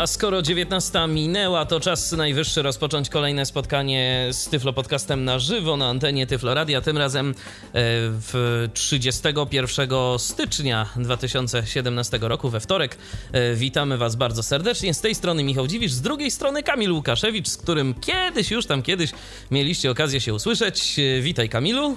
A skoro 19 minęła, to czas najwyższy rozpocząć kolejne spotkanie z Tyflo Podcastem na żywo na antenie Tyflo Radia. Tym razem e, w 31 stycznia 2017 roku, we wtorek. E, witamy Was bardzo serdecznie. Z tej strony Michał Dziwisz, z drugiej strony Kamil Łukaszewicz, z którym kiedyś, już tam kiedyś mieliście okazję się usłyszeć. E, witaj Kamilu.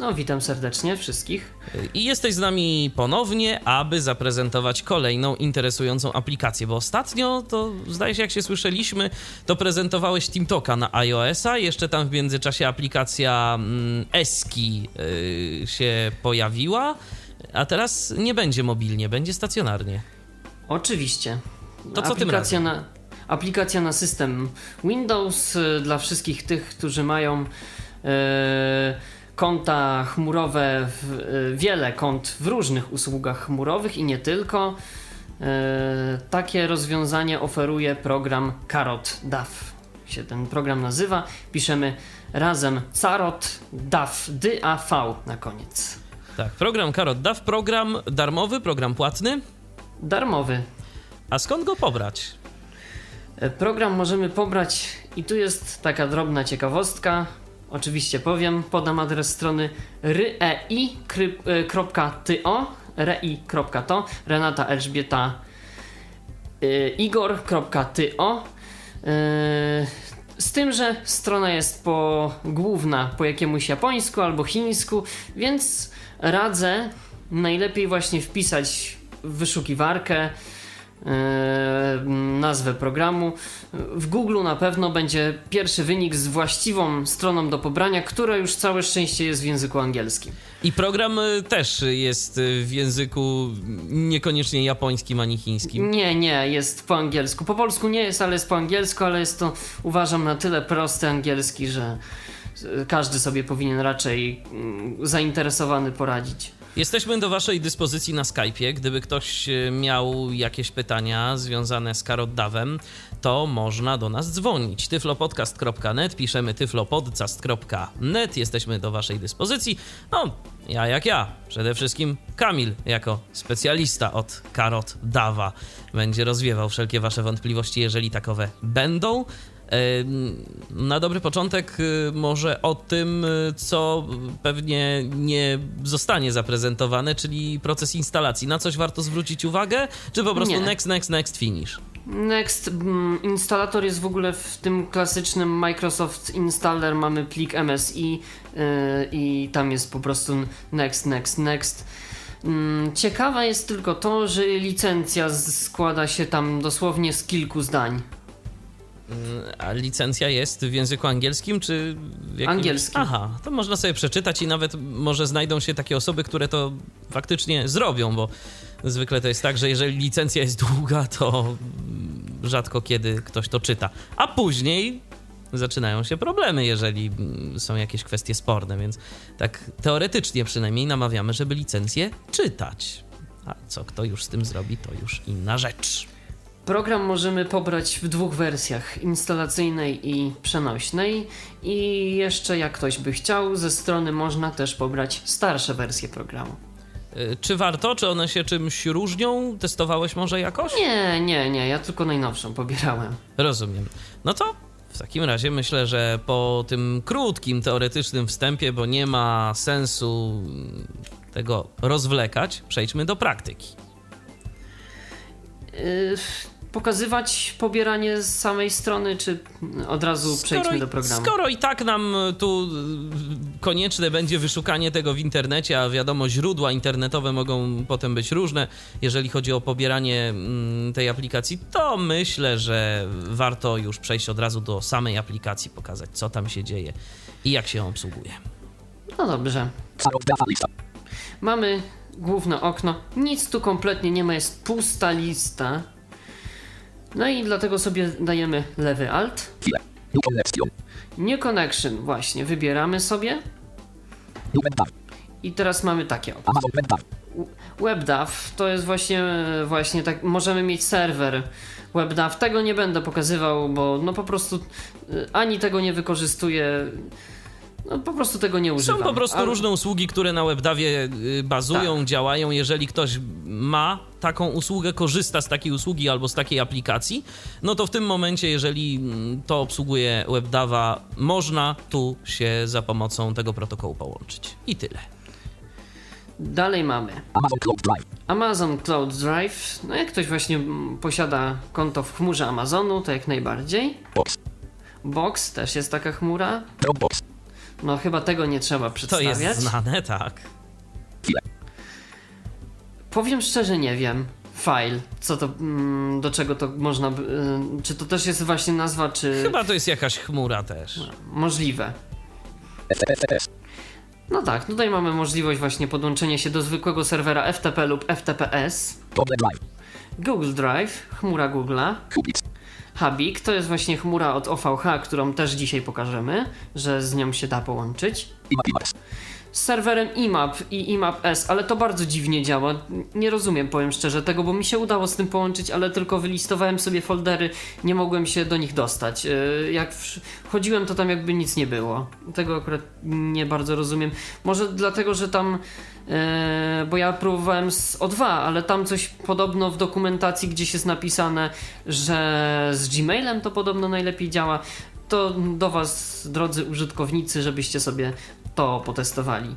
No, witam serdecznie wszystkich. I jesteś z nami ponownie, aby zaprezentować kolejną interesującą aplikację, bo ostatnio to zdaje się, jak się słyszeliśmy, to prezentowałeś TeamTalka na iOS-a, jeszcze tam w międzyczasie aplikacja mm, Eski yy, się pojawiła, a teraz nie będzie mobilnie, będzie stacjonarnie. Oczywiście. To co tym razem? Na, aplikacja na system Windows y, dla wszystkich tych, którzy mają. Yy, konta chmurowe, y, wiele kont w różnych usługach chmurowych i nie tylko. Y, takie rozwiązanie oferuje program Carrot DAW. Się ten program nazywa. Piszemy razem Carrot DAW, D-A-V na koniec. Tak, program Carrot DAW, program darmowy, program płatny? Darmowy. A skąd go pobrać? E, program możemy pobrać i tu jest taka drobna ciekawostka. Oczywiście powiem, podam adres strony rei.to rei.to Renata Elżbieta y, igor.to y, z tym, że strona jest po główna po jakiemuś japońsku albo chińsku, więc radzę najlepiej właśnie wpisać w wyszukiwarkę nazwę programu. W Google na pewno będzie pierwszy wynik z właściwą stroną do pobrania, która już całe szczęście jest w języku angielskim. I program e, też jest w języku niekoniecznie japońskim ani chińskim. Nie, nie, jest po angielsku. Po polsku nie jest, ale jest po angielsku, ale jest to uważam na tyle prosty angielski, że każdy sobie powinien raczej mm, zainteresowany poradzić. Jesteśmy do Waszej dyspozycji na Skype'ie. Gdyby ktoś e, miał jakieś pytania związane z karoddawem, to można do nas dzwonić. tyflopodcast.net, piszemy tyflopodcast.net, jesteśmy do Waszej dyspozycji. No, ja jak ja, przede wszystkim Kamil jako specjalista od karot dawa będzie rozwiewał wszelkie Wasze wątpliwości, jeżeli takowe będą. Na dobry początek y, może o tym, y, co pewnie nie zostanie zaprezentowane, czyli proces instalacji. Na coś warto zwrócić uwagę, czy po prostu nie. next, next, next, finish? Next, mm, instalator jest w ogóle w tym klasycznym Microsoft Installer, mamy plik MSI yy, i tam jest po prostu next, next, next. Mm, ciekawe jest tylko to, że licencja składa się tam dosłownie z kilku zdań. A licencja jest w języku angielskim, czy w jakimś... Angielskim. Aha, to można sobie przeczytać i nawet może znajdą się takie osoby, które to faktycznie zrobią, bo zwykle to jest tak, że jeżeli licencja jest długa, to rzadko kiedy ktoś to czyta. A później zaczynają się problemy, jeżeli są jakieś kwestie sporne, więc tak teoretycznie przynajmniej namawiamy, żeby licencję czytać. A co kto już z tym zrobi, to już inna rzecz. Program możemy pobrać w dwóch wersjach: instalacyjnej i przenośnej. I jeszcze, jak ktoś by chciał, ze strony można też pobrać starsze wersje programu. Y, czy warto? Czy one się czymś różnią? Testowałeś może jakoś? Nie, nie, nie. Ja tylko najnowszą pobierałem. Rozumiem. No to w takim razie myślę, że po tym krótkim teoretycznym wstępie, bo nie ma sensu tego rozwlekać, przejdźmy do praktyki. Pokazywać pobieranie z samej strony, czy od razu skoro, przejdźmy do programu? Skoro i tak nam tu konieczne będzie wyszukanie tego w internecie, a wiadomo, źródła internetowe mogą potem być różne, jeżeli chodzi o pobieranie mm, tej aplikacji, to myślę, że warto już przejść od razu do samej aplikacji, pokazać, co tam się dzieje i jak się ją obsługuje. No dobrze. Mamy główne okno. Nic tu kompletnie nie ma, jest pusta lista. No i dlatego sobie dajemy lewy alt. New connection, właśnie, wybieramy sobie. I teraz mamy takie. WebDAV to jest właśnie, właśnie tak, możemy mieć serwer WebDAV. Tego nie będę pokazywał, bo no po prostu y, ani tego nie wykorzystuję. No po prostu tego nie używam. Są po prostu Ale- różne usługi, które na WebDAVie y, bazują, Tak. działają. Jeżeli ktoś ma taką usługę, korzysta z takiej usługi albo z takiej aplikacji, no to w tym momencie, jeżeli mm, to obsługuje WebDAVa, można tu się za pomocą tego protokołu połączyć. I tyle. Dalej mamy Amazon Cloud Drive. Amazon Cloud Drive. No jak ktoś właśnie mm, posiada konto w chmurze Amazonu, to jak najbardziej. Box. Box też jest taka chmura. Dropbox. No chyba tego nie trzeba To przedstawiać. jest znane, tak. Powiem szczerze, nie wiem. File, co to, mm, do czego to można, by- y, czy to też jest właśnie nazwa, czy Chyba to jest jakaś chmura też. możliwe. FTP, FTPS. No tak, tutaj mamy możliwość właśnie podłączenia się do zwykłego serwera FTP lub FTPS. Google Drive. Google Drive, chmura Google'a. Habik to jest właśnie chmura od OVH, którą też dzisiaj pokażemy, że z nią się da połączyć. Z serwerem IMAP i IMAP S, ale to bardzo dziwnie działa. Nie rozumiem, powiem szczerze, tego, bo mi się udało z tym połączyć, ale tylko wylistowałem sobie foldery, nie mogłem się do nich dostać. Yy, Jak wchodziłem, to tam jakby nic nie było. Tego akurat nie bardzo rozumiem. Może dlatego, że tam. yy, bo ja próbowałem z O2, ale tam coś podobno w dokumentacji gdzieś jest napisane, że z Gmailem to podobno najlepiej działa. To do Was, drodzy użytkownicy, żebyście sobie to potestowali.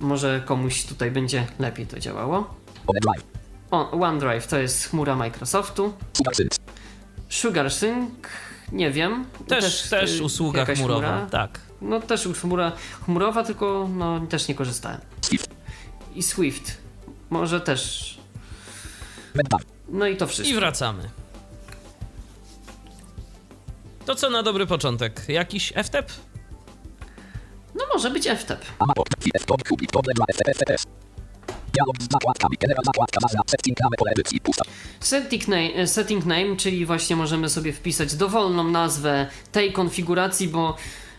Może komuś tutaj będzie lepiej to działało. OneDrive. O, OneDrive to jest chmura Microsoftu. SugarSync. Nie wiem. Też, też, y, usługa chmurowa. chmura. Tak. No też chmura chmurowa, tylko no też nie korzystałem. I Swift. Może też. No i to wszystko. I wracamy. To co na dobry początek? Jakiś FTP? No może być FTP. FTPS. Dialog. Setting. Pusta. Setting name, e, setting name, czyli właśnie możemy sobie wpisać dowolną nazwę tej konfiguracji, bo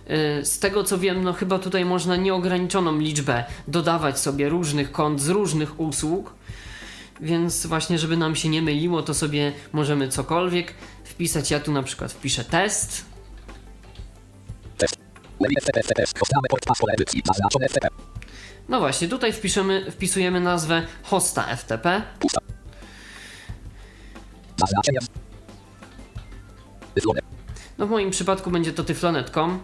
e, z tego co wiem, no chyba tutaj można nieograniczoną liczbę dodawać sobie różnych kont z różnych usług. Więc właśnie, żeby nam się nie myliło, to sobie możemy cokolwiek wpisać. Ja tu na przykład wpiszę test. No właśnie, tutaj wpiszemy, wpisujemy nazwę hosta FTP. No w moim przypadku będzie to tyflonet.com.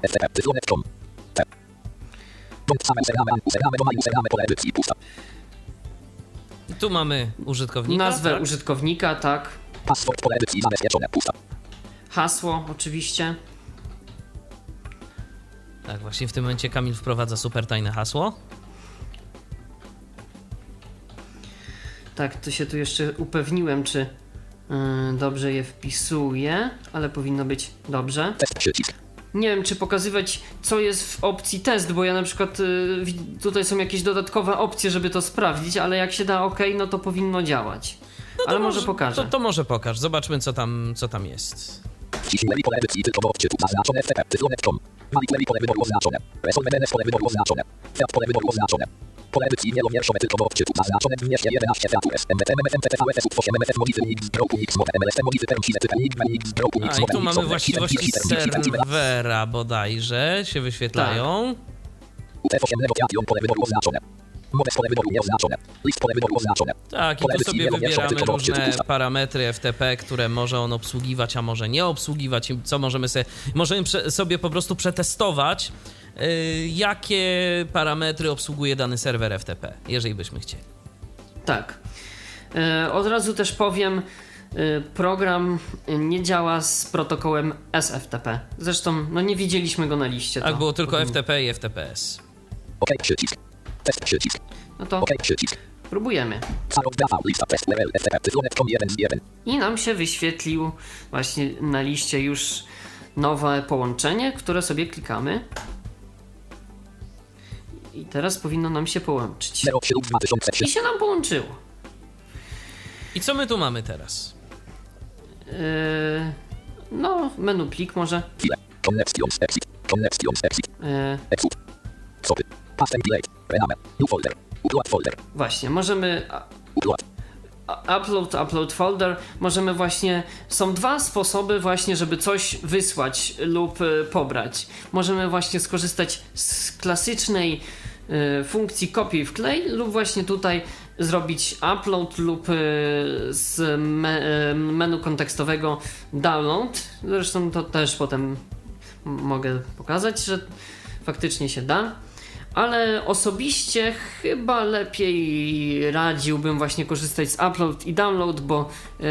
I tu mamy użytkownika. Nazwę tak? użytkownika, tak. Hasło oczywiście. Tak, właśnie w tym momencie Kamil wprowadza super tajne hasło. Tak, to się tu jeszcze upewniłem, czy yy, dobrze je wpisuję, ale powinno być dobrze. Nie wiem, czy pokazywać, co jest w opcji test, bo ja na przykład yy, tutaj są jakieś dodatkowe opcje, żeby to sprawdzić, ale jak się da OK, no to powinno działać. No to ale może pokażę. To, to może pokaż, zobaczmy co tam, co tam jest. Wciśnij pole edycji tylko odczytu. Zaznaczone FTP. Malik pole wyboru oznaczone. Resolve DNS pole wyboru oznaczone. Fiat pole wyboru oznaczone. Pole edycji wielowierszowe tylko do odczytu. Zaznaczone w mieście 11 Fiatus. MBT, MFM, TTV, FSU, 8 MFF, Modicy, X, Broku, X, Mote, MLS, Modicy, Term, Size, Typen, X, X, Broku, A i tu mamy właściwości serwera bodajże się wyświetlają. UTF-8 negocjation pole wyboru oznaczone. Modes pole wyboru nieoznaczone. List pole wyboru oznaczone. Tak, i tu sobie wybieramy różne parametry FTP, które może on obsługiwać, a może nie obsługiwać. I co możemy sobie, możemy prze, sobie po prostu przetestować, yy, jakie parametry obsługuje dany serwer FTP, jeżeli byśmy chcieli. Tak. E, Od razu też powiem, e, program nie działa z protokołem SFTP. Zresztą, no nie widzieliśmy go na liście. Tak, to było tylko FTP i FTPS. OK, przycisk. Test, przycisk. No to OK, przycisk. próbujemy. Salon DV, lista test level, FTP, Tyflonet.com 1 z 1. I nam się wyświetlił właśnie na liście już nowe połączenie, które sobie klikamy. I teraz powinno nam się połączyć. 07 2003. I się nam połączyło. I co my tu mamy teraz? Yy, no, menu plik może. File. Connections, exit. Connections, exit. Yy, Exit. Rename. New folder. Upload folder. Właśnie, możemy Upload. upload, upload folder. Możemy właśnie, są dwa sposoby właśnie, żeby coś wysłać lub y, pobrać. Możemy właśnie skorzystać z klasycznej y, funkcji kopiuj wklej lub właśnie tutaj zrobić upload lub y, z me, menu kontekstowego download. Zresztą to też potem mogę pokazać, że faktycznie się da. Ale osobiście chyba lepiej radziłbym właśnie korzystać z upload i download, bo e,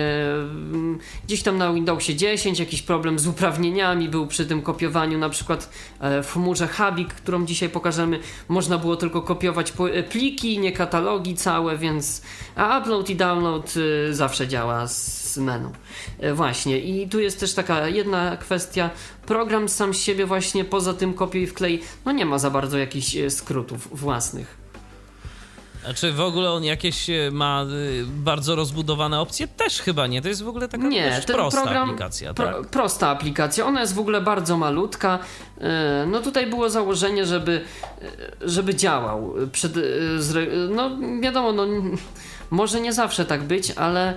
gdzieś tam na Windowsie 10 jakiś problem z uprawnieniami był przy tym kopiowaniu, na przykład e, w chmurze Habik, którą dzisiaj pokażemy, można było tylko kopiować e, pliki, nie katalogi całe, więc a upload i download zawsze działa z E, Właśnie i tu jest też taka jedna kwestia, program sam z siebie właśnie poza tym kopiuj i wklej, no nie ma za bardzo jakichś e, skrótów własnych. A czy w ogóle on jakieś e, ma bardzo rozbudowane opcje? Też chyba nie. To jest w ogóle taka Nie, prosta program, aplikacja, pro, tak? prosta aplikacja, ona jest w ogóle bardzo malutka. No tutaj było założenie, żeby, żeby działał. Przed, no wiadomo, no może nie zawsze tak być, ale e,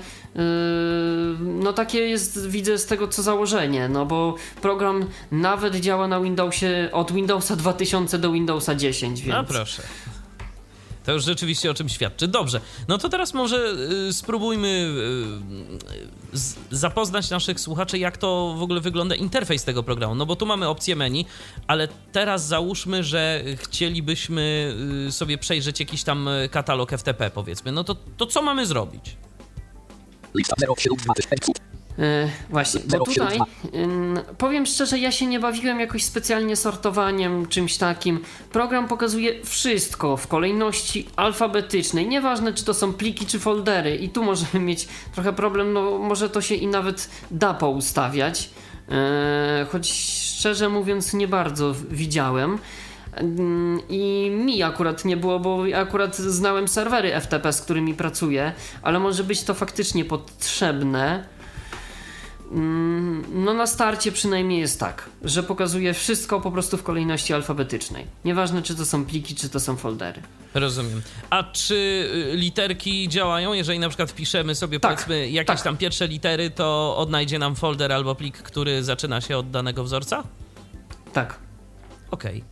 no takie jest, widzę z tego co założenie, no bo program nawet działa na Windowsie od Windowsa 2000 do Windowsa 10, więc... No proszę. To już rzeczywiście o czym świadczy. Dobrze, no to teraz może y, spróbujmy y, z, zapoznać naszych słuchaczy, jak to w ogóle wygląda interfejs tego programu. No bo tu mamy opcję menu, ale teraz załóżmy, że chcielibyśmy y, sobie przejrzeć jakiś tam katalog FTP, powiedzmy. No to, to co mamy zrobić? Lista 07 2 E, właśnie, bo tutaj powiem szczerze, ja się nie bawiłem jakoś specjalnie sortowaniem, czymś takim. Program pokazuje wszystko w kolejności alfabetycznej. Nieważne, czy to są pliki, czy foldery. I tu możemy mieć trochę problem, no może to się i nawet da poustawiać. E, choć szczerze mówiąc, nie bardzo widziałem. I mi akurat nie było, bo akurat znałem serwery FTP, z którymi pracuję, ale może być to faktycznie potrzebne. Mm, No na starcie przynajmniej jest tak, że pokazuje wszystko po prostu w kolejności alfabetycznej. Nieważne czy to są pliki, czy to są foldery. Rozumiem. A czy y, literki działają? Jeżeli na przykład wpiszemy sobie Tak, powiedzmy jakieś tak. tam pierwsze litery, to odnajdzie nam folder albo plik, który zaczyna się od danego wzorca? Tak. Okej.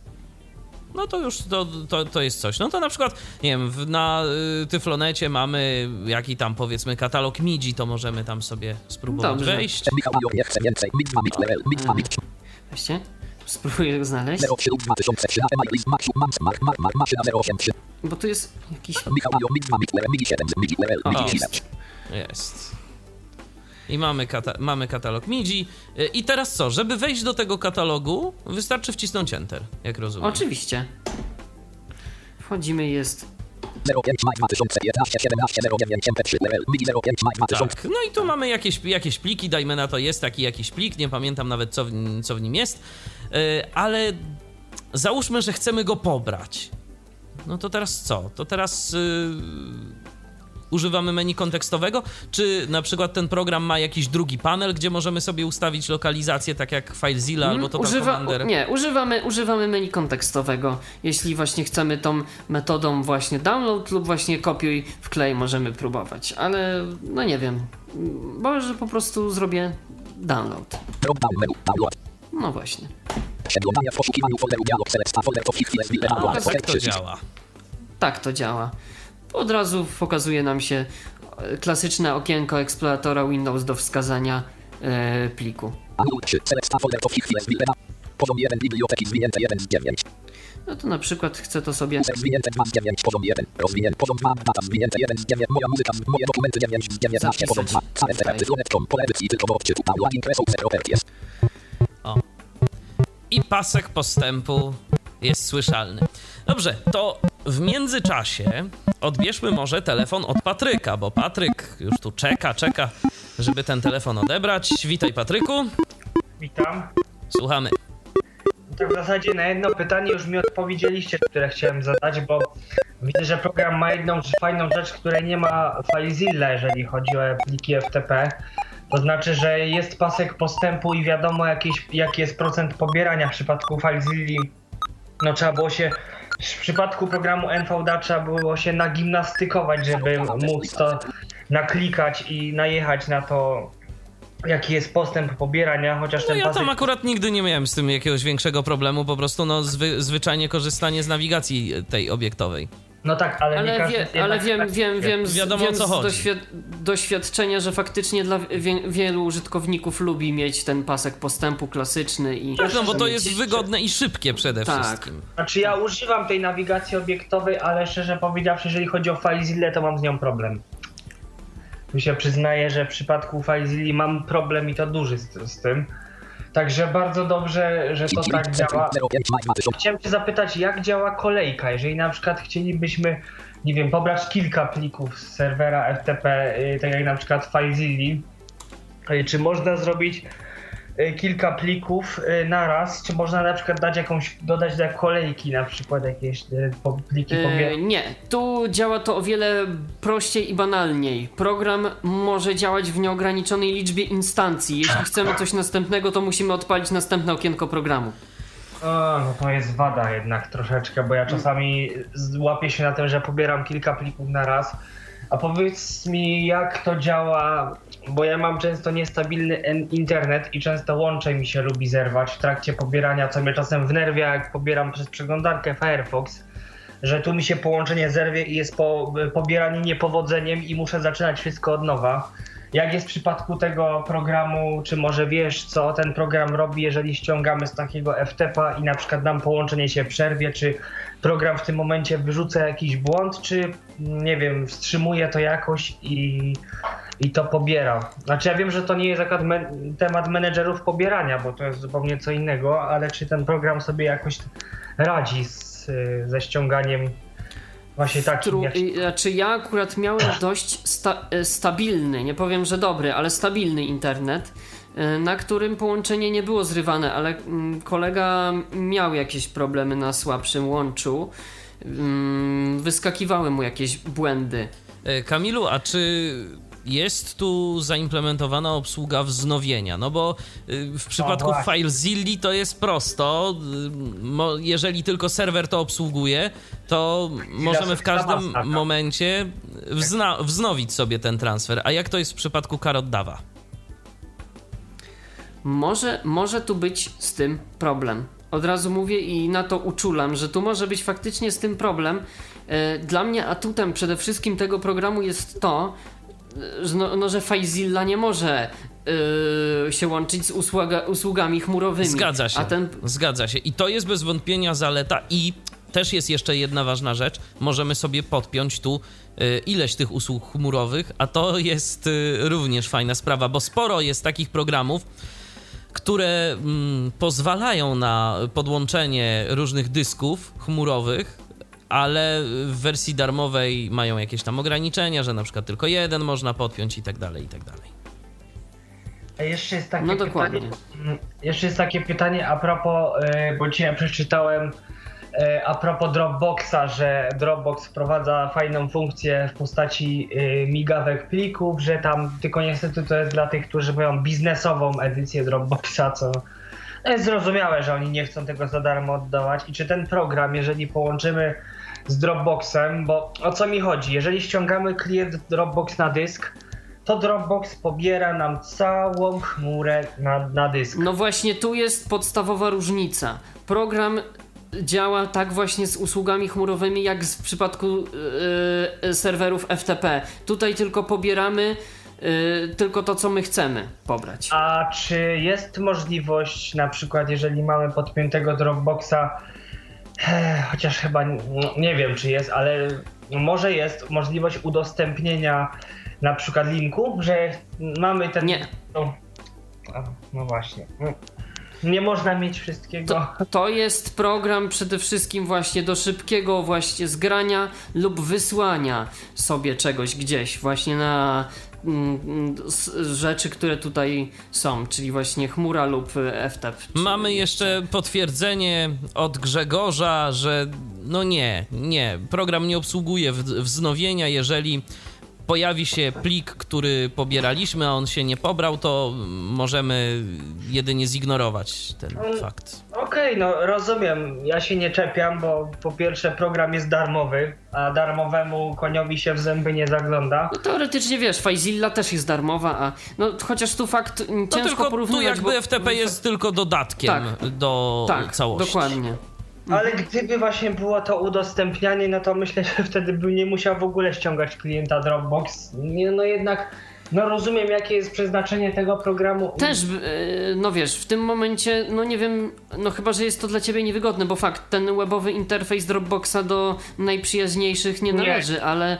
No to już to, to, to jest coś. No to na przykład, nie wiem, w, na y, Tyflonecie mamy jaki tam powiedzmy katalog MIDI, to możemy tam sobie spróbować Dobrze. wejść. Michał Major nie chce więcej. Mit ma mit level. Mit ma mit. Weźcie. Spróbuję go znaleźć, 07 2003 na email list max mam mark mark mark maszyna 083. bo tu jest jakiś... Michał Major mit ma mit level. Migi 7 migi level. O. Migi 7. Jest. I mamy, kata- mamy katalog MIDI. Y, I teraz co? Żeby wejść do tego katalogu, wystarczy wcisnąć Enter, jak rozumiem. Oczywiście. Wchodzimy, jest... 05 maj 2011 17 09 MP3 level. Migi 05 maj 2000. Tak, no i tu mamy jakieś, jakieś pliki, dajmy na to, jest taki jakiś plik, nie pamiętam nawet co w, nim- co w nim jest, Yy, ale załóżmy, że chcemy go pobrać. No to teraz co? To teraz yy, używamy menu kontekstowego, czy na przykład ten program ma jakiś drugi panel, gdzie możemy sobie ustawić lokalizację, tak jak FileZilla albo Total Używa, Commander? nie, używamy, używamy menu kontekstowego. Jeśli właśnie chcemy tą metodą właśnie download lub właśnie kopiuj wklej możemy próbować, ale no nie wiem. Może po prostu zrobię download. No właśnie. Przeglądanie w poszukiwaniu folderu dialog select folder to download. tak to działa. Od razu pokazuje nam się e, klasyczne okienko eksploratora Windows do wskazania e, pliku. Anul 3. Select folder to chwilę z download. Poziom 1 biblioteki zwinięte 1 z 9. No to na przykład chcę to sobie. User zwinięte 2 z 9. Poziom 1. Rozwinięty. Poziom 2. Data zwinięte 1 z 9. Moja muzyka. Moje dokumenty 9 z 19. Poziom 2. Same efekty. Złoneczką. Pole edycji. Tylko odczytu. Downloading resource properties. i pasek postępu jest słyszalny. Dobrze, to w międzyczasie odbierzmy może telefon od Patryka, bo Patryk już tu czeka, czeka, żeby ten telefon odebrać. Witaj Patryku, Witam. słuchamy. Tak w zasadzie na jedno pytanie już mi odpowiedzieliście, które chciałem zadać, bo widzę, że program ma jedną fajną rzecz, której nie ma FileZilla, jeżeli chodzi o pliki FTP. To znaczy, że jest pasek postępu i wiadomo jakieś, jaki jest procent pobierania w przypadku FileZilli. No trzeba było się w przypadku programu NVDA trzeba było się nagimnastykować, żeby móc to naklikać i najechać na to, jaki jest postęp pobierania, chociaż No ten ja pasek... tam akurat nigdy nie miałem z tym jakiegoś większego problemu, po prostu no zwy, zwyczajnie korzystanie z nawigacji tej obiektowej. No tak, ale, nie Ale, każdy wie, jest ale wiem, tak- wiem, wiem, z, Wiadomo, wiem co z chodzi. doświad doświadczenia, że faktycznie dla wie wielu użytkowników lubi mieć ten pasek postępu klasyczny i... Tak, no bo to jest wygodne i szybkie przede Tak. wszystkim. Znaczy ja używam tej nawigacji obiektowej, ale szczerze powiedziawszy, jeżeli chodzi o FileZilla, to mam z nią problem. Tu się przyznaję, że w przypadku FileZilla mam problem i to duży z, z tym. Także bardzo dobrze, że to tak działa. 05 maj 2000. Chciałem cię zapytać, jak działa kolejka, jeżeli na przykład chcielibyśmy, nie wiem, pobrać kilka plików z serwera FTP, y, tak jak na przykład FileZilla, y, czy można zrobić kilka plików y, naraz, czy można na przykład dać jakąś, dodać do kolejki na przykład jakieś po- pliki Yy, nie, tu działa to o wiele prościej i banalniej. Program może działać w nieograniczonej liczbie instancji. Jeśli chcemy coś następnego, to musimy odpalić następne okienko programu. O, no to jest wada jednak troszeczkę, bo ja czasami z- łapię się na tym, że pobieram kilka plików na raz. A powiedz mi, jak to działa, bo ja mam często niestabilny internet i często łącze mi się lubi zerwać w trakcie pobierania, co mnie czasem wnerwia, jak pobieram przez przeglądarkę Firefox, że tu mi się połączenie zerwie i jest po, pobieranie niepowodzeniem i muszę zaczynać wszystko od nowa. Jak jest w przypadku tego programu, czy może wiesz, co ten program robi, jeżeli ściągamy z takiego FTP-a i na przykład nam połączenie się przerwie, czy program w tym momencie wyrzuca jakiś błąd, czy nie wiem, wstrzymuje to jakoś i, i to pobiera. Znaczy ja wiem, że to nie jest akurat temat menedżerów pobierania, bo to jest zupełnie co innego, ale czy ten program sobie jakoś radzi z, ze ściąganiem właśnie takim Tru, znaczy ja akurat miałem dość sta, y, stabilny, nie powiem, że dobry, ale stabilny internet, y, na którym połączenie nie było zrywane, ale mm, kolega miał jakieś problemy na słabszym łączu. Mm, Wyskakiwały mu jakieś błędy. E, Kamilu, a czy jest tu zaimplementowana obsługa wznowienia? No bo y, w przypadku właśnie. FileZilli to jest prosto. Y, Jeżeli tylko serwer to obsługuje, to możemy w każdym masakra. momencie wzna- wznowić sobie ten transfer. A jak to jest w przypadku Karoddawa? Może, może tu być z tym problem. Od razu mówię i na to uczulam, że tu może być faktycznie z tym problem. E, Dla mnie atutem przede wszystkim tego programu jest to, no, no, że FileZilla nie może e, się łączyć z usługa, usługami chmurowymi. Zgadza się. Ten, Zgadza się. I to jest bez wątpienia zaleta i też jest jeszcze jedna ważna rzecz. Możemy sobie podpiąć tu y, ileś tych usług chmurowych, a to jest y, również fajna sprawa, bo sporo jest takich programów, które mm, pozwalają na podłączenie różnych dysków chmurowych, ale w wersji darmowej mają jakieś tam ograniczenia, że na przykład tylko jeden można podpiąć i tak dalej, i tak dalej. A jeszcze jest takie No dokładnie. pytanie. Jeszcze jest takie pytanie a propos, y, bo dzisiaj przeczytałem y, a propos Dropboxa, że Dropbox wprowadza fajną funkcję w postaci y, migawek plików, że tam tylko niestety to jest dla tych, którzy mają biznesową edycję Dropboxa, co zrozumiałe, że oni nie chcą tego za darmo oddawać. I czy ten program, jeżeli połączymy z Dropboxem, bo o co mi chodzi? Jeżeli ściągamy klient Dropbox na dysk, to Dropbox pobiera nam całą chmurę na, na dysk. no właśnie tu jest podstawowa różnica. Program działa tak właśnie z usługami chmurowymi, jak w przypadku e, serwerów FTP. Tutaj tylko pobieramy e, tylko to, co my chcemy pobrać. A czy jest możliwość, na przykład, jeżeli mamy podpiętego Dropboxa, eh, chociaż chyba n- nie wiem, czy jest, ale może jest możliwość udostępnienia na przykład linku, że mamy ten. Nie. No, no właśnie. Nie można mieć wszystkiego. To, to jest program przede wszystkim właśnie do szybkiego właśnie zgrania lub wysłania sobie czegoś gdzieś właśnie na rzeczy, które tutaj są, czyli właśnie chmura lub y, FTP. Mamy jeszcze potwierdzenie od Grzegorza, że no nie, nie, program nie obsługuje wznowienia, jeżeli pojawi się plik, który pobieraliśmy, a on się nie pobrał, to możemy jedynie zignorować ten fakt. Okej, Okej, no rozumiem. Ja się nie czepiam, bo po pierwsze program jest darmowy, a darmowemu koniowi się w zęby nie zagląda. No teoretycznie wiesz, Fajzilla też jest darmowa, a no chociaż tu fakt mm, No ciężko tylko tu porównywać, jakby bo... FTP jest tylko dodatkiem Tak. do Tak, całości. dokładnie. Ale gdyby właśnie było to udostępnianie, no to myślę, że wtedy bym nie musiał w ogóle ściągać klienta Dropbox. Nie, no jednak, no rozumiem jakie jest przeznaczenie tego programu. Też, yy, no wiesz, w tym momencie, no nie wiem, no chyba, że jest to dla ciebie niewygodne, bo fakt, ten webowy interfejs Dropboxa do najprzyjaźniejszych nie Nie. należy, ale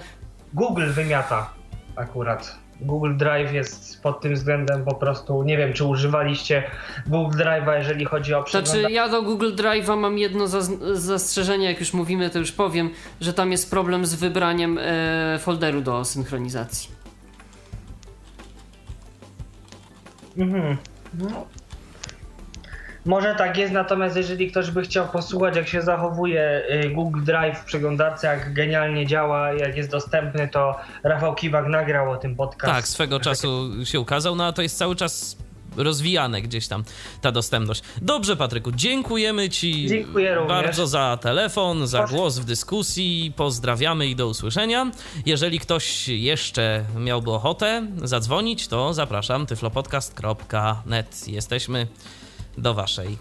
Google wymiata akurat. Google Drive jest pod tym względem po prostu, nie wiem czy używaliście Google Drive'a, jeżeli chodzi o Znaczy, przeglądanie. ja do Google Drive'a mam jedno zastrzeżenie, jak już mówimy, to już powiem, że tam jest problem z wybraniem e, folderu do synchronizacji. Mhm. No. Może tak jest, natomiast jeżeli ktoś by chciał posłuchać, jak się zachowuje y, Google Drive w przeglądarce, jak genialnie działa, jak jest dostępny, to Rafał Kiwak nagrał o tym podcast. Tak, swego czasu się ukazał, no a to jest cały czas rozwijane gdzieś tam ta dostępność. Dobrze, Patryku, dziękujemy Ci Dziękuję również. bardzo za telefon, za głos w dyskusji. Pozdrawiamy i do usłyszenia. Jeżeli ktoś jeszcze miałby ochotę zadzwonić, to zapraszam tyflopodcast.net. Jesteśmy do Waszej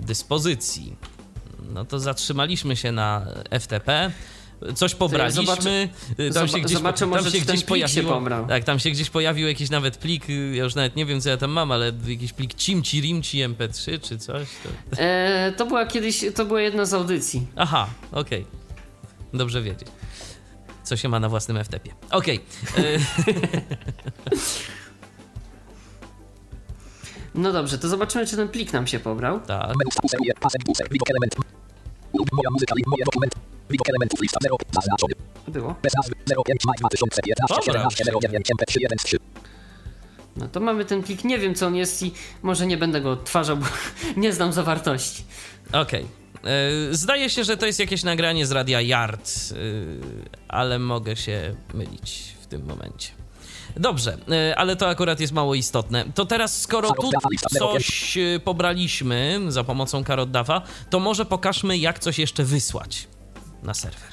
dyspozycji. No to zatrzymaliśmy się na FTP. Coś pobraliśmy. zobaczę- tam zoba- się gdzieś, zobaczę, tam się gdzieś się pojawiło. pobrał. Tak, tam się gdzieś pojawił jakiś nawet plik, ja już nawet nie wiem co ja tam mam, ale jakiś plik cimci rimci mp3 czy coś. To... E, to była kiedyś, to była jedna z audycji. Aha, okej. Dobrze wiedzieć. Co się ma na własnym FTP. Okej. y, No dobrze, to zobaczymy, czy ten plik nam się pobrał. tak. Moja muzyka, moje dokument. Widok elementów lista 0, zaznaczony. Było. Bez nazwy 05 maj 2015 Dobra. 17 09 MP313. No to mamy ten plik, nie wiem co on jest i może nie będę go odtwarzał, bo nie znam zawartości. Okej. Y, Zdaje się, że to jest jakieś nagranie z radia Yard, y, ale mogę się mylić w tym momencie. Dobrze, y, ale to akurat jest mało istotne. To teraz, skoro tu coś y, pobraliśmy za pomocą Karoddawa, to może pokażmy, jak coś jeszcze wysłać na serwer.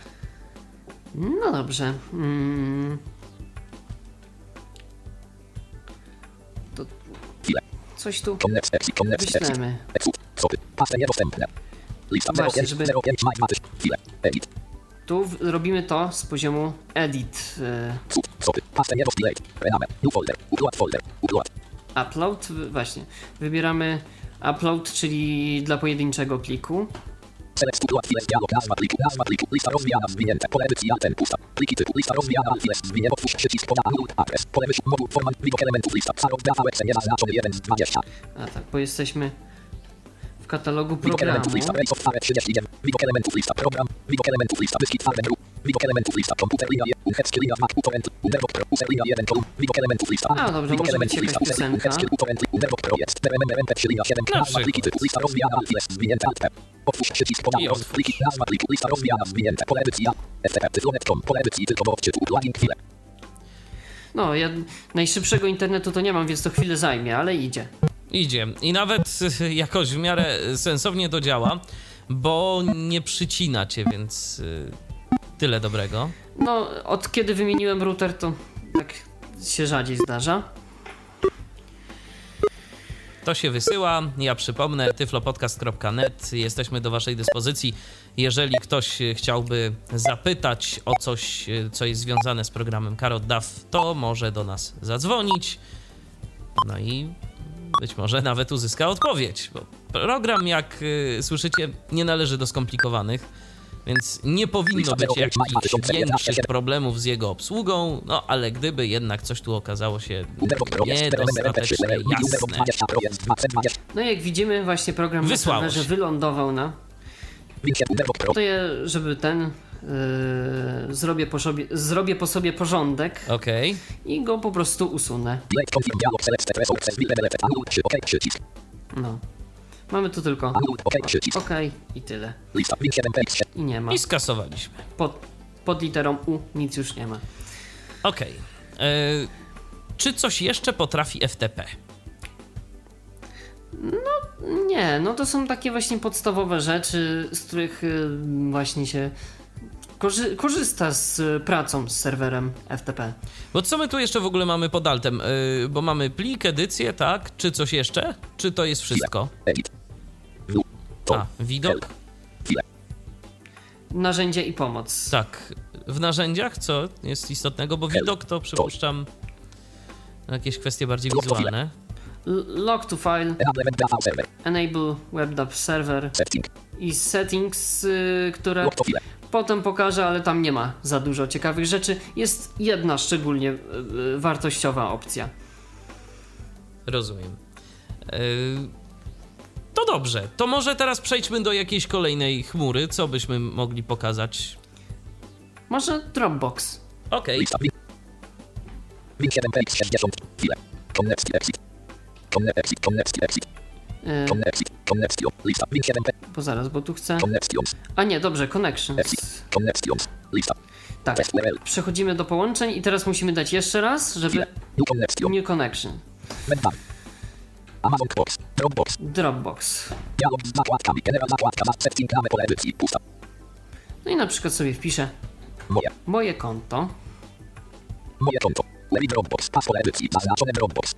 No dobrze. Mm. To coś tu wyślemy. Właśnie, 05, żeby- 05 maj 2000. Chwilę. Edit. Tu robimy to z poziomu edit. y, upload właśnie. Wybieramy upload, czyli dla pojedynczego pliku. Select upload files, dialog, nazwa pliku, nazwa pliku, lista rozwijana, zwinięte, pole edycji, alten, pusta, pliki typu, lista rozwijana, files, zwinie, otwórz przycisk, poda, anul, adres, pole wyświetl, moduł, format, widok elementów, lista, psarok, data, exe, niezaznaczony 1 z 20, A tak, bo jesteśmy w katalogu programu. elementów, lista, race of fare, 31, widok elementów, lista, program, widok elementów, lista, dyski twarde, grup, widok elementów, lista, komputer, linia, je- unhecki, linia, mak, utorrent, underdog pro, user, linia 1, kolumn, widok elementów, lista, A, dobrze, widok elementów, lista, user, piosenka. unhecki, utorrent, underdog pro, jest, RMM, MP3, linia 7, Na nazwa pliki typu, lista rozwijana, files, zwinięte, alt, P. Otwórz przycisk, poda, I roz, pliki, nazwa pliku, lista rozwijana, zwinięte, pole edycji, STP, tyflonet.com, pole edycji, tylko bo wczytu, plugin, chwilę. No, ja najszybszego internetu to nie mam, więc to chwilę zajmie, ale idzie. Idzie. I nawet jakoś w miarę sensownie to działa, bo nie przycina cię, więc y, tyle dobrego. No, od kiedy wymieniłem router, to tak się rzadziej zdarza. To się wysyła. Ja przypomnę, tyflopodcast.net. Jesteśmy do Waszej dyspozycji. Jeżeli ktoś chciałby zapytać o coś, co jest związane z programem Karot DAW, to może do nas zadzwonić. No i być może nawet uzyska odpowiedź. Bo program, jak y, słyszycie, nie należy do skomplikowanych. Więc nie powinno być jakichś większych problemów z jego obsługą, no ale gdyby jednak coś tu okazało się niedostatecznie jasne, No i jak widzimy, właśnie program Wysłało na się. wylądował na... To je, żeby ten... Yy, zrobię, po sobie, zrobię po sobie porządek okej. i go po prostu usunę. No. Mamy tu tylko OK i tyle. I nie ma. I skasowaliśmy. Pod, pod literą U nic już nie ma. Okej. E, Czy coś jeszcze potrafi FTP? Nie, no to są takie właśnie podstawowe rzeczy, z których y, właśnie się korzy- korzysta z y, pracą z serwerem FTP. Bo co my tu jeszcze w ogóle mamy pod altem? Yy, bo mamy plik, edycję, tak? Czy coś jeszcze? Czy to jest wszystko? A, widok? Narzędzie i pomoc. Tak. W narzędziach co jest istotnego? Bo widok to przypuszczam jakieś kwestie bardziej wizualne. L- log to file, Enable web server. i settings, y, które. Potem pokażę, ale tam nie ma za dużo ciekawych rzeczy. Jest jedna szczególnie y, y, wartościowa opcja. Rozumiem. Yy, to dobrze. To może teraz przejdźmy do jakiejś kolejnej chmury. Co byśmy mogli pokazać? Może Dropbox. Okej. Lista. Link. Link 7 px 60. Chwilę. Connect exit. Connect exit. Connect exit. Connect exit. Connection. Lista. Link 7 p. bo zaraz, bo tu chcę. A nie, dobrze, connections. Tak. Przechodzimy do połączeń i teraz musimy dać jeszcze raz, żeby. New connection. Amazon Box. Dropbox. Dropbox. Dialog z zakładkami. General zakładka. Setting pole edycji. Pusta. No i na przykład sobie wpiszę Moje. moje konto. Moje konto. Lewi Dropbox. Pas pole edycji. Zaznaczone Dropbox.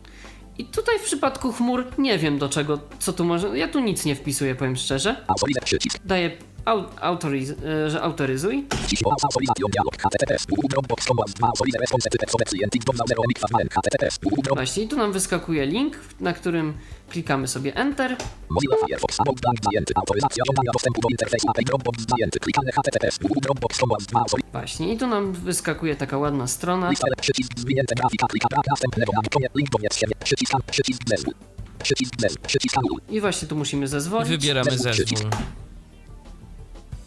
I tutaj w przypadku chmur nie wiem do czego, co tu może. Ja tu nic nie wpisuję, powiem szczerze. Daję, e, że autoryzuj. Cicho. Autoryzacją dialog. HTTPS. Google Dropbox. Command 2. Autoryzę response typek obecny. Język do 0 emik 2 HTTPS. Google Dropbox. Właśnie tu nam wyskakuje link, na którym klikamy sobie Enter. Mozilla Firefox. Zajęty. Autoryzacja żądania dostępu do interfejsu Dropbox. Klikane HTTPS. Dropbox. Command 2. Autoryzacja. Właśnie i tu nam wyskakuje taka ładna strona. Lista. Przycisk zwinięte grafika. Klika brak następnego. Link do. Przycisk zezwól. Przycisk zezwól. I właśnie tu musimy zezwolić. wybieramy zezwól.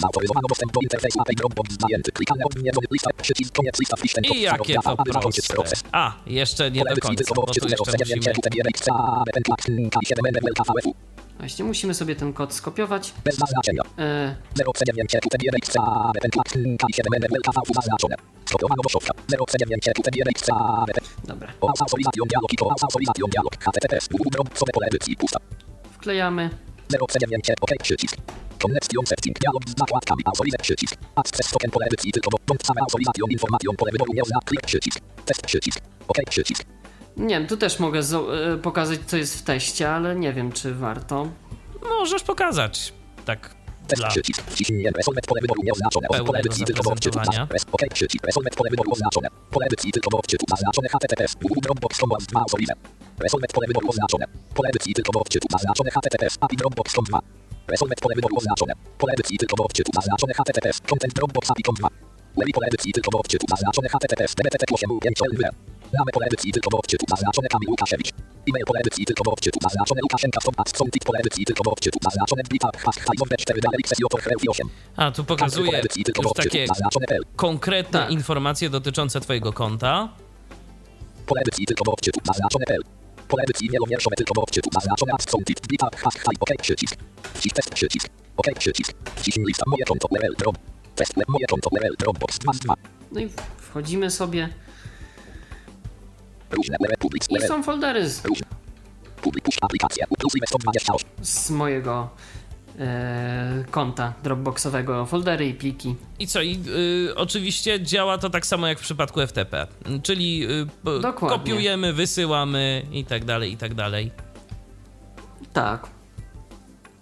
Zautoryzowano dostęp do interfejsu API Dropbox zajęty. Klikane odmienione lista. Przycisk koniec lista wpisz ten kod. I jakie to proste. A, jeszcze nie do końca, bo tu jeszcze 07 musimy... QTB RX AB ten klak. K7 NWL KVF. Właśnie musimy sobie ten kod skopiować. Bez zaznaczenia. E, 079 QTB RX AB ten klak. K7 NWL KVF zaznaczone. Skopiowano do szopka. 079 QTB RX AB dobra. O autoryzacją dialog i to autoryzacją dialog. HTTPS. Pole edycji pusta. Wklejamy. 079 OK przycisk. Connection setting dialog z zakładkami autoryzę przycisk. Access token pole edycji tylko bo bądź same autoryzacją informacją pole wyboru nie oznak klik przycisk. Test przycisk. OK przycisk. Nie wiem, tu też mogę zo- e, pokazać, co jest w teście, ale nie wiem, czy warto. Możesz pokazać. Tak, dla... Pełnego zaprezentowania. Res- OK przycisk. Resolve pole wyboru oznaczone. Pole edycji tylko bo odczytu. Zaznaczone HTTPS. Google Dropbox. Command 2 autoryzę. Resolve pole wyboru oznaczone. Pole edycji tylko bo odczytu. Zaznaczone HTTPS. API Dropbox. Command 2. Resolve pole wyboru oznaczone. Pole edycji tylko bo odczytu. Zaznaczone HTTPS. Content Dropbox API Command 2. Lewi pole edycji tylko bo odczytu. Zaznaczone HTTPS. DBTT 8 5 LW. Ramy pole edycji tylko bo odczytu. Zaznaczone Kamil Łukasiewicz. E-mail pole edycji tylko bo odczytu. Zaznaczone Łukaszenka Stop Ads Sontik pole edycji tylko bo odczytu. Zaznaczone Blitap Hash Hajmowe 4 Dalej Xesio Torchreu 8. A, tu pokazuje już takie Zaznaczone PL. konkretne Tak. informacje dotyczące twojego konta. Pole edycji tylko bo odczytu. Zaznaczone PL. Pole edycji wielowierszowe tylko bo odczytu. Zaznaczone Ads Sontik Blitap Hash Haj OK przycisk. Wcisk test przycisk. OK przycisk. Wciśnij lista moje konto level drop. Test moje konto level Dropbox 2 z 2. No i wchodzimy sobie. I są foldery z, Różne. Public push aplikacje. Plusy 128. z mojego e, konta Dropboxowego. Foldery i pliki. I co? I y, oczywiście działa to tak samo jak w przypadku FTP. Czyli y, Dokładnie. kopiujemy, wysyłamy i tak dalej, i tak dalej. Tak.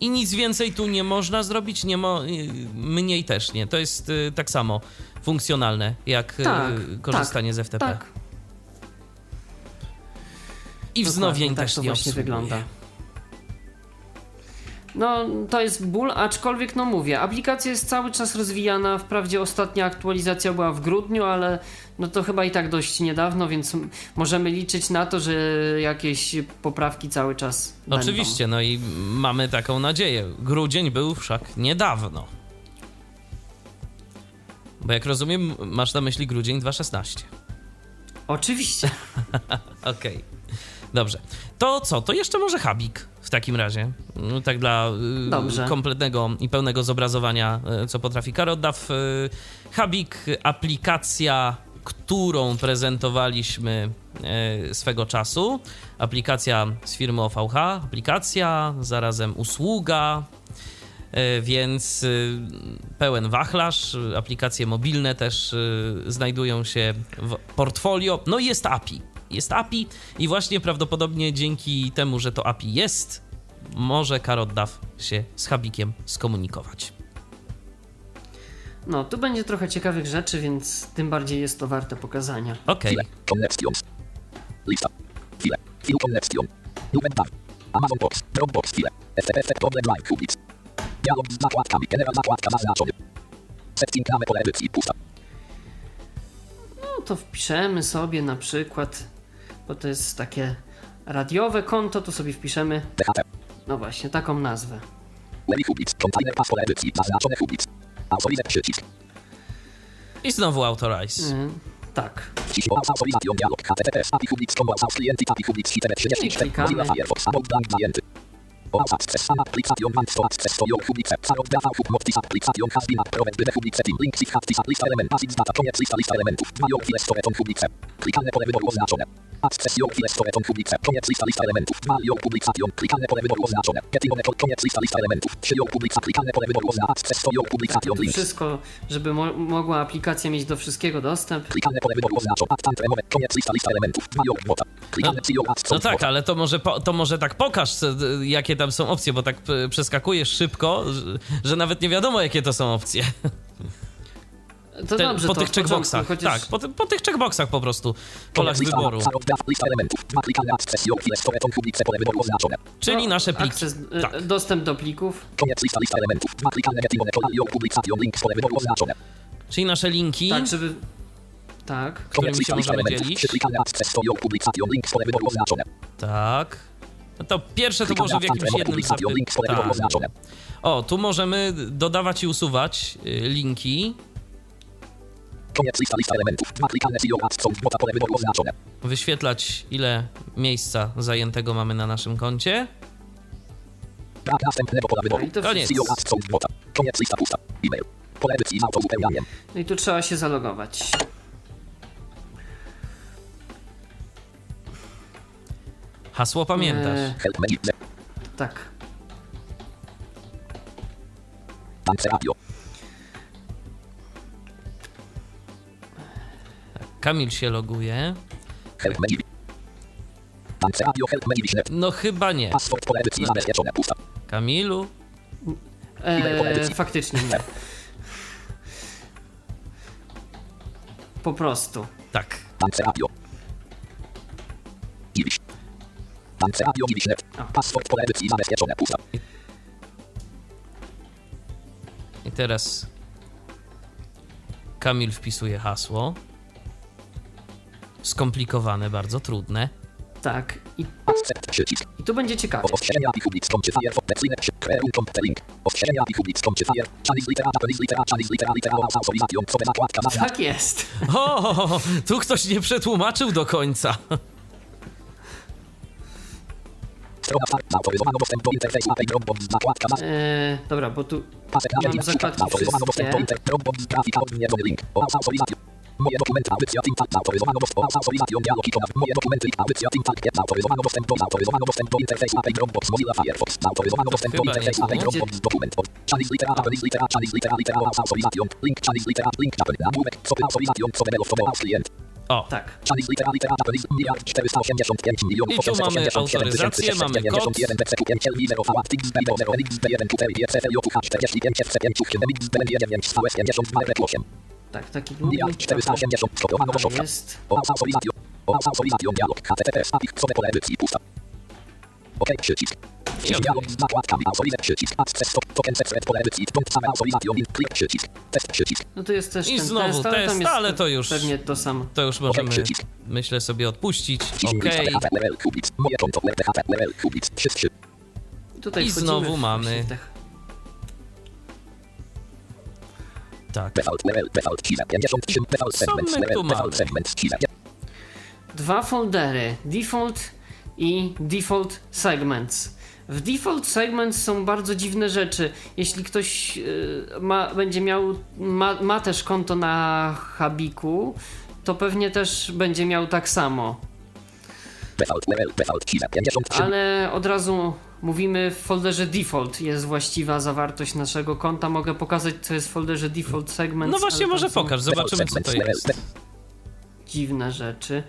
I nic więcej tu nie można zrobić, nie mo- y, mniej też nie. To jest y, tak samo funkcjonalne jak y, Tak, korzystanie tak, z FTP. Tak. I wznowień Dokładnie, też tak to nie właśnie obsługuje. wygląda. No, to jest ból, aczkolwiek no mówię, aplikacja jest cały czas rozwijana. Wprawdzie ostatnia aktualizacja była w grudniu, ale no to chyba i tak dość niedawno, więc możemy liczyć na to, że jakieś poprawki cały czas będą. Oczywiście, no i mamy taką nadzieję. Grudzień był wszak niedawno. Bo jak rozumiem, masz na myśli grudzień 2016. Oczywiście. Okej. Dobrze. To co? To jeszcze może Habik w takim razie. No, tak dla y, Dobrze. kompletnego i pełnego zobrazowania, y, co potrafi Karoddaw. Y, Habik, aplikacja którą prezentowaliśmy swego czasu. Aplikacja z firmy OVH, aplikacja, zarazem usługa, więc pełen wachlarz. Aplikacje mobilne też znajdują się w portfolio. No i jest API. Jest API i właśnie prawdopodobnie dzięki temu, że to API jest, może Karot Daw się z Habikiem skomunikować. No, tu będzie trochę ciekawych rzeczy, więc tym bardziej jest to warte pokazania. Okej. Connections. Lista. File. File connection. Bar. Amazon Box. Dropbox file. FTP Problem Line Kubic. Dialog z zakładkami. General zakładka zaznaczony. Setting name pole edycji. Pusta. No to wpiszemy sobie na przykład, bo to jest takie radiowe konto, to sobie wpiszemy, no właśnie, taką nazwę. Autorize. I znowu authorize. Yy, tak. 34. Klikamy. Mozilla Firefox. About blank zajęty. Oraz access some application want to access for your Kubic. Zarod data hub mod this application has been approved by the Kubic setting. Link this hat this lista element. Basic data. Koniec lista lista elementów. Kubic. Klikalne pole wyboru oznaczone. Koniec lista lista elementów. Dwa your publication. Klikalne pole wyboru oznaczone. Getting on koniec lista lista elementów. Trzy your publica. Klikalne pole wyboru oznaczone. Publication. Link. Wszystko, żeby mo mogła aplikacja mieć do wszystkiego dostęp. Klikalne pole wyboru oznaczone. Add remove. Koniec lista lista elementów. Przy your add No tak, ale to może, po, to może tak pokaż, jakie tam są opcje, bo tak p- przeskakujesz szybko, że, że nawet nie wiadomo, jakie to są opcje. To Te, dobrze, po to tych checkboxach. chociaż Tak, po, po tych checkboxach po prostu. Polach wyboru. Czyli no, nasze pliki. Akces, y, Tak. Dostęp do plików. Czyli nasze linki, Tak, żeby... Tak. którymi się możemy dzielić. Tak. No to pierwsze to może w jakimś jednym wyboru Tak. O, tu możemy dodawać i usuwać y, linki. Koniec lista lista elementów. Dwa ads są bota pole wyboru oznaczone. wyświetlać, ile miejsca zajętego mamy na naszym koncie. Brak następnego pola wyboru. No i to Koniec. Są bota. Koniec lista pusta. E-mail. Pole edycji z autozupełnianiem. No i tu trzeba się zalogować. Hasło pamiętasz. E. Z. tak. Tance Kamil się loguje. No chyba nie. Kamilu? E, faktycznie nie. Po prostu. Tak. I teraz Kamil wpisuje hasło. Skomplikowane, bardzo trudne. Tak. I, i tu będzie ciekawie. Tak jest. O, tu ktoś nie przetłumaczył do końca. Strona start Zautoryzowano dostęp do interfejsu API Dropbox Zakładka zaznacz E, dobra, bo tu Pasek na mam zakładki wszystkie. Moje dokumenty audycja TeamTalk Zautoryzowano dostęp autoryzacją dialog ikona Moje dokumenty audycja TeamTalk Zautoryzowano dostęp do Zautoryzowano dostęp do interfejsu API Dropbox Mozilla Firefox Zautoryzowano dostęp do API było. Dropbox dokument od Chinese litera Japanese litera Chinese litera litera autoryzacją Link Chinese litera link Nagłówek Co autoryzacją Co develop to Aus klient O, tak. Chinese litera litera Japanese miliard 485 milionów I tu mamy 887 autoryzację, mamy kod. 691 DCQ5 LV 0 V X B 0 X B 1 QT 5 H 45 FC 5 X B 9 VS 52 R 8 Tak, taki długi. miliard 480 skopiowanego Tak szoka jest. autoryzacją dialog HTTPS API co pole edycji pusta. OK przycisk. Wciągnij. Dialog z zakładkami. Autoryzacja przycisk. Access to token set pole edycji. Punkt same autoryzacją link klik przycisk. Test przycisk. No to jest też I ten znowu test, ale test, ale to już- pewnie to samo. to już możemy, przycisk. myślę sobie, odpuścić. Kubic moje konto level kubic 3 3 I tutaj I znowu mamy- Tak. Default level, default key 53, default Co segment, my level, tu default mamy? segment key Dwa foldery. Default i Default Segments. W Default Segments są bardzo dziwne rzeczy. Jeśli ktoś y, ma, będzie miał, ma, ma też konto na Habiku, to pewnie też będzie miał tak samo. Default level, default killer 53. Ale od razu mówimy w folderze default jest właściwa zawartość naszego konta. Mogę pokazać, co jest w folderze default segment. No właśnie, może pokaż, zobaczymy co to jest. Dziwne rzeczy.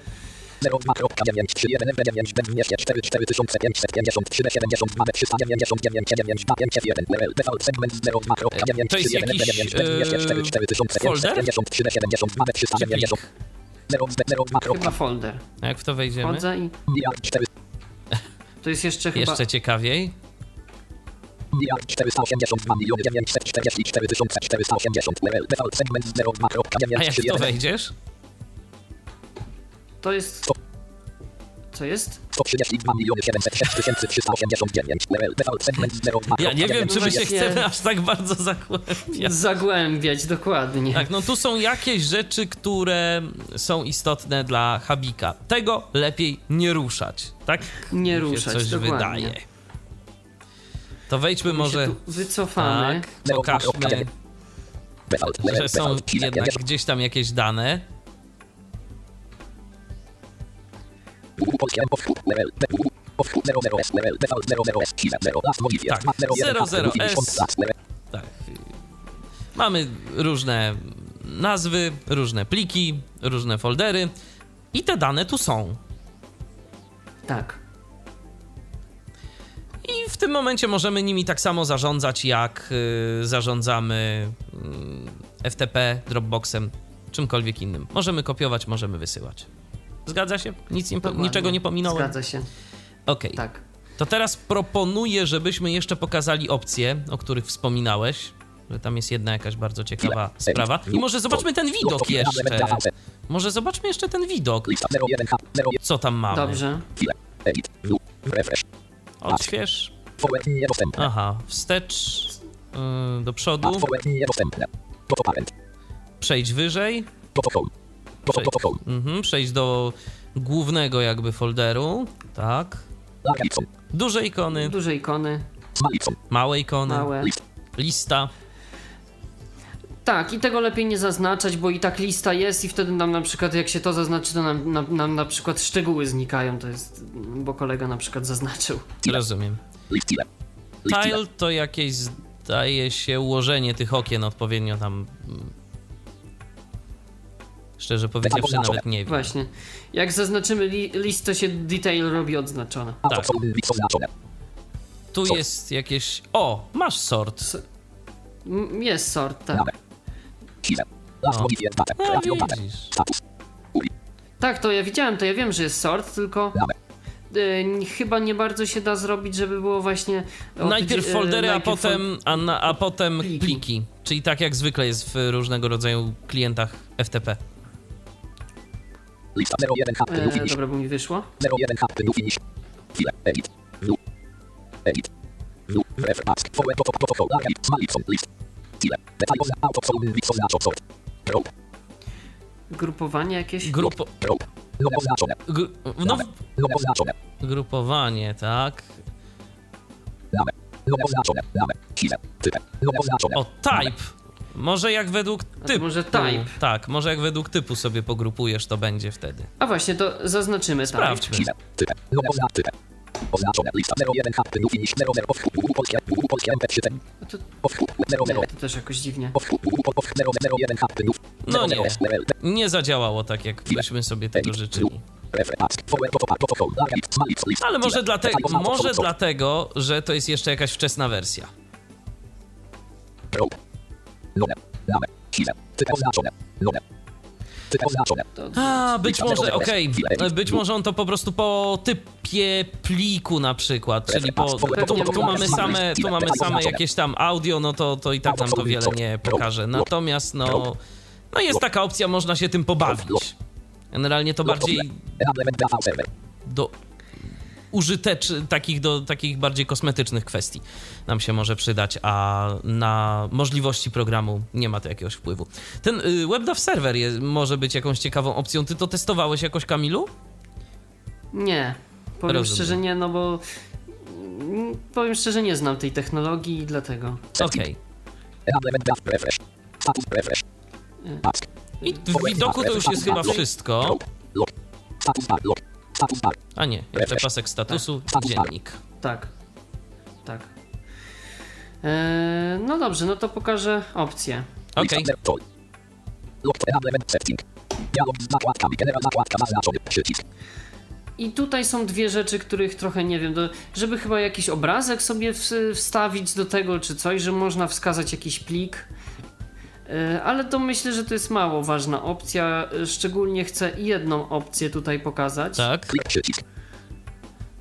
02.9341772 To jest jakiś, e, folder? Chyba folder. A jak w to wejdziemy? I to jest jeszcze chyba... Jeszcze ciekawiej. Miliard 482 miliony 944 480 level default segment 02.934 A jak to wejdziesz? To jest... Co jest? 132 miliony 706 389 level default segment 02.934 Ja nie wiem, czy my się chcemy aż tak bardzo zagłębiać. Zagłębiać, dokładnie. Tak, no tu są jakieś rzeczy, które są istotne dla Habika. Tego lepiej nie ruszać, tak? Nie ruszać, coś dokładnie. wydaje. To wejdźmy My może... wycofamy. Tak, pokażmy, że są jednak 50 gdzieś tam jakieś dane. Tak, 01 00S. level Tak. Mamy różne nazwy, różne pliki, różne foldery i te dane tu są. Tak. I w tym momencie możemy nimi tak samo zarządzać, jak y, zarządzamy y, FTP, Dropboxem, czymkolwiek innym. Możemy kopiować, możemy wysyłać. Zgadza się? Nic nie, Dokładnie. niczego nie pominąłem? Zgadza się. Okej. Tak. To teraz proponuję, żebyśmy jeszcze pokazali opcje, o których wspominałeś. Że tam jest jedna jakaś bardzo ciekawa sprawa. I może zobaczmy ten widok jeszcze. Może zobaczmy jeszcze ten widok. lista 01 H 0 Co tam mamy? Dobrze. Odśwież. Aha, wstecz yy, do przodu. Przejdź wyżej. Mhm, przejdź do głównego jakby folderu. Tak. Duże ikony, Duże ikony, małe ikony, małe. List lista. Tak, i tego lepiej nie zaznaczać, bo i tak lista jest i wtedy nam na przykład, jak się to zaznaczy, to nam, nam, nam na przykład szczegóły znikają, to jest, bo kolega na przykład zaznaczył. Rozumiem. Tile to jakieś zdaje się ułożenie tych okien odpowiednio tam. Szczerze powiedziawszy, nawet nie wiem. Właśnie. Jak zaznaczymy li, list, to się detail robi odznaczone. Tak. Oznaczone Tu jest jakieś. O, masz sort. M- Jest sort, tak. No Uli Tak, to ja widziałem, to ja wiem, że jest sort, tylko y, chyba nie bardzo się da zrobić, żeby było właśnie... od- Najpierw y, foldery, a najpierw fol- potem, a, na, a potem Pliki. pliki. Czyli tak jak zwykle jest w różnego rodzaju klientach FTP. Lista 01 H New E, finish dobra, bo mi wyszło. 01 H New finish Chwilę edit View Edit View Refresh Ask Forward Photo Photo Home Large Small Ipson List Tile Detail ozna Auto Solum Bits oznaczone sort Probe Grupowanie jakieś. Grupo, Probe Nome oznaczone gr, no, Nome oznaczone grupowanie, tak. Name. Nome oznaczone. Name. Chwilę. Typem. Nome oznaczone. O, type. Może jak według to typu. może type. Tak, może jak według typu sobie pogrupujesz, to będzie wtedy. A właśnie, to zaznaczymy tak. Sprawdźmy. Oznaczone. Lista 01 H. New finish 00. Powchód. Google Polskie. Google Polskie MP3. No to, Powchód. 00. nie, to też jakoś dziwnie. Powchód. Google Powchód. 001 H. New. No nie. 00 Level. Nie zadziałało tak, jak byśmy sobie tego życzyli. Ale może, dlatego, może dlatego, że to jest jeszcze jakaś wczesna wersja. A, być może, okej, być może on to po prostu po typie pliku na przykład, czyli po, tu, tu mamy same, tu mamy same jakieś tam audio, no to, to i tak nam to wiele nie pokaże. Natomiast no, no jest taka opcja, można się tym pobawić. Generalnie to bardziej do użytecz, takich, do takich bardziej kosmetycznych kwestii nam się może przydać, a na możliwości programu nie ma to jakiegoś wpływu. Ten y, WebDAV server jest, może być jakąś ciekawą opcją. Ty to testowałeś jakoś, Kamilu? nie. Powiem Rozumiem. szczerze nie, no bo... mm, Powiem szczerze, nie znam tej technologii i dlatego. Okej. Ask. I w widoku to już jest chyba wszystko. Status bar. Log. A nie, jeszcze pasek statusu, dziennik. Tak. Tak. E, no dobrze, no to pokażę opcje. Okej. Przycisk. I tutaj są dwie rzeczy, których trochę nie wiem, do, żeby chyba jakiś obrazek sobie w, wstawić do tego czy coś, że można wskazać jakiś plik. E, Ale to myślę, że to jest mało ważna opcja. E, Szczególnie chcę jedną opcję tutaj pokazać. Tak.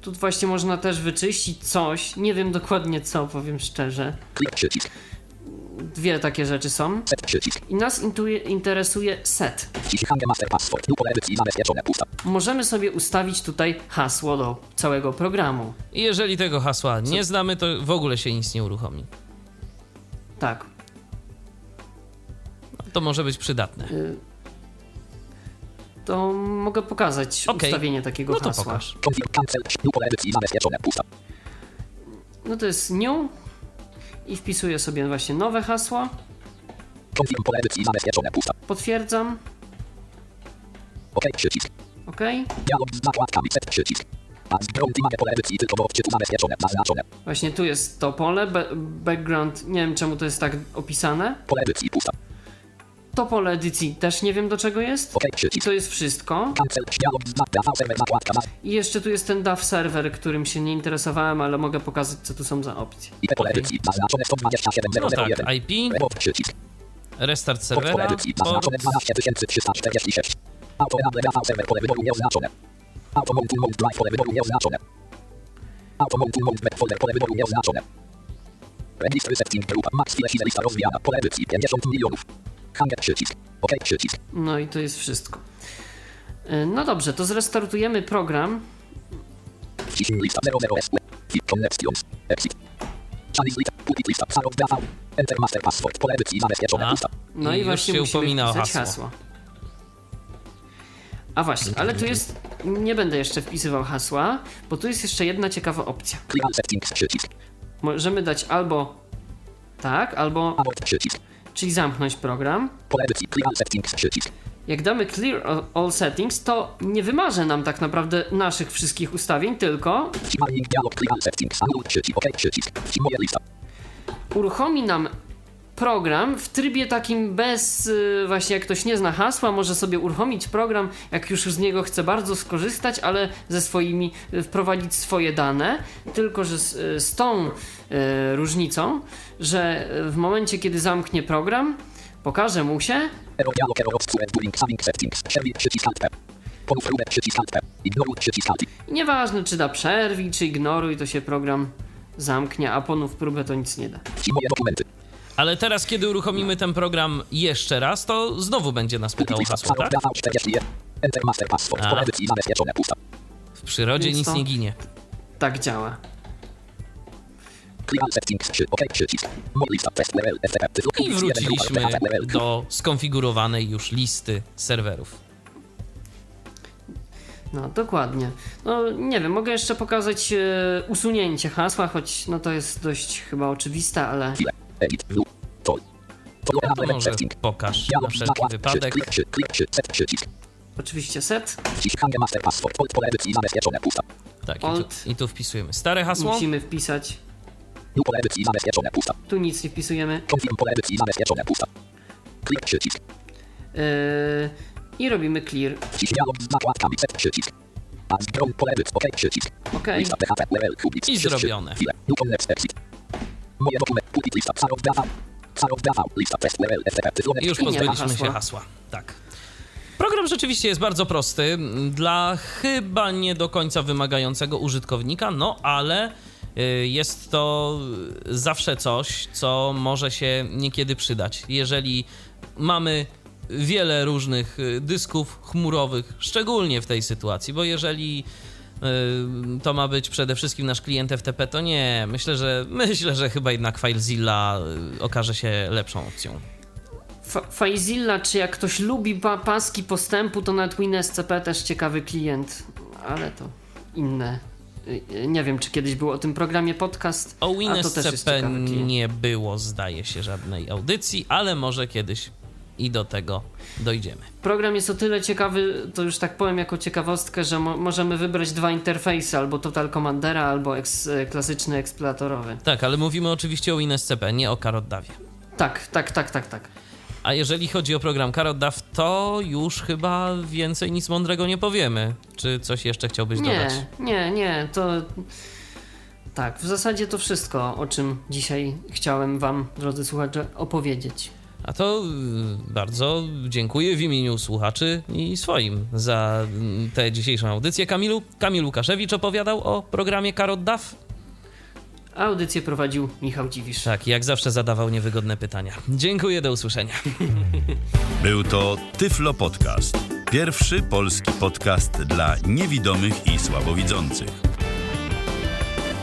Tu właśnie można też wyczyścić coś. Nie wiem dokładnie co, powiem szczerze. Dwie takie rzeczy są. I nas intuje, interesuje set. Możemy sobie ustawić tutaj hasło do całego programu. I jeżeli tego hasła nie znamy, to w ogóle się nic nie uruchomi. Tak. To może być przydatne. To mogę pokazać Okej. ustawienie takiego No to hasła. pokaż. No to jest new i wpisuję sobie właśnie nowe. Pusta. Potwierdzam. OK przycisk. OK. Dialog z zakładkami. Set przycisk. A pole edycji tylko do odczytu zabezpieczone. Zaznaczone. Właśnie tu jest to pole. Background. Nie wiem czemu to jest tak opisane. Pole edycji. Pusta. To pole edycji też nie wiem do czego jest. I to jest wszystko. I jeszcze tu jest ten DAW serwer, którym się nie interesowałem, ale mogę pokazać co tu są za opcje. IP pole edycji. Zaznaczone 127 No tak, 001. IP, restart serwera, edycji. port, Zaznaczone 12346. Auto enable DAV serwer pole wyboru nieoznaczone. Auto mount to mount drive pole wyboru nieoznaczone. Auto mount to mount web folder pole wyboru nieoznaczone. Registry setting group. Max file lista rozwijana. Pole edycji 50 milionów. No i to jest wszystko. Y, No dobrze, to zrestartujemy program. Wciśnij lista 00S. Fit connections. Exit. Chalice lista. Pulpit lista. Psalog DAV. Enter master password. Pole edycji zabezpieczone. A. Pusta. No I właśnie się upomina o hasło. hasło. A właśnie, ale tu jest. Nie będę jeszcze wpisywał hasła, bo tu jest jeszcze jedna ciekawa opcja. Clear settings przycisk. Możemy dać albo tak, albo Abort przycisk. Czyli zamknąć program. Pole edycji. Clear settings przycisk. Jak damy clear all- settings, to nie wymarzy nam tak naprawdę naszych wszystkich ustawień, tylko uruchomi nam program w trybie takim bez, y, właśnie jak ktoś nie zna hasła, może sobie uruchomić program, jak już z niego chce bardzo skorzystać, ale ze swoimi, y, wprowadzić swoje dane, tylko że z, y, z tą y, różnicą, że w momencie, kiedy zamknie program, pokaże mu się, nieważne czy da przerwij, czy ignoruj, to się program zamknie, a ponów próbę to nic nie da. Ale teraz, kiedy uruchomimy ten program jeszcze raz, to znowu będzie nas pytał o hasło, tak? DAV 41. Enter master password. A. W przyrodzie Więc nic to- nie ginie. Tak działa. I wróciliśmy do skonfigurowanej już listy serwerów. No, dokładnie. No, nie wiem, mogę jeszcze pokazać e, usunięcie hasła, choć no to jest dość chyba oczywiste, ale Chwilę. Edit. No to Enable może pokaż na wszelki wypadek. Klik. Klik. Klik. Set przycisk. oczywiście set. Master password. Pole edycji zabezpieczone. Pusta. Tak, i tu, i tu wpisujemy stare hasło. Musimy wpisać. Pole edycji zabezpieczone. Pusta. Tu nic nie wpisujemy. Confirm pole edycji zabezpieczone. Pusta. Klik przycisk. Yy, I robimy clear. Z zakładkami. Set przycisk. A z grą pole edycji. OK przycisk. OK. Lista PHP. Level. Kubic. I zrobione. Moje lista. Lista test level. Już pozbyliśmy się hasła. Tak. Program rzeczywiście jest bardzo prosty dla chyba nie do końca wymagającego użytkownika, no ale y, jest to zawsze coś, co może się niekiedy przydać. Jeżeli mamy wiele różnych y, dysków chmurowych, szczególnie w tej sytuacji, bo jeżeli to ma być przede wszystkim nasz klient FTP, to nie. Myślę, że myślę, że chyba jednak FileZilla y, okaże się lepszą opcją. FileZilla, czy jak ktoś lubi pa- paski postępu, to nawet WinSCP też ciekawy klient, ale to inne. Yy, Nie wiem, czy kiedyś był o tym programie podcast. O WinSCP nie było, zdaje się, żadnej audycji, ale może kiedyś i do tego dojdziemy. Program jest o tyle ciekawy, to już tak powiem jako ciekawostkę, że mo możemy wybrać dwa interfejsy, albo Total Commandera, albo eks klasyczny eksploratorowy. Tak, ale mówimy oczywiście o WinSCP, nie o Karoddawie. Tak, tak, tak, tak, tak. A jeżeli chodzi o program Karoddaw, to już chyba więcej nic mądrego nie powiemy. Czy coś jeszcze chciałbyś nie, dodać? Nie, nie, to tak, w zasadzie to wszystko, o czym dzisiaj chciałem Wam, drodzy słuchacze, opowiedzieć. A to y, bardzo dziękuję w imieniu słuchaczy i swoim za mm, tę dzisiejszą audycję. Kamilu, Kamil Łukaszewicz opowiadał o programie Karoddaw. Audycję prowadził Michał Dziwisz. Tak, jak zawsze zadawał niewygodne pytania. Dziękuję, do usłyszenia. Był to Tyflo Podcast. Pierwszy polski podcast dla niewidomych i słabowidzących.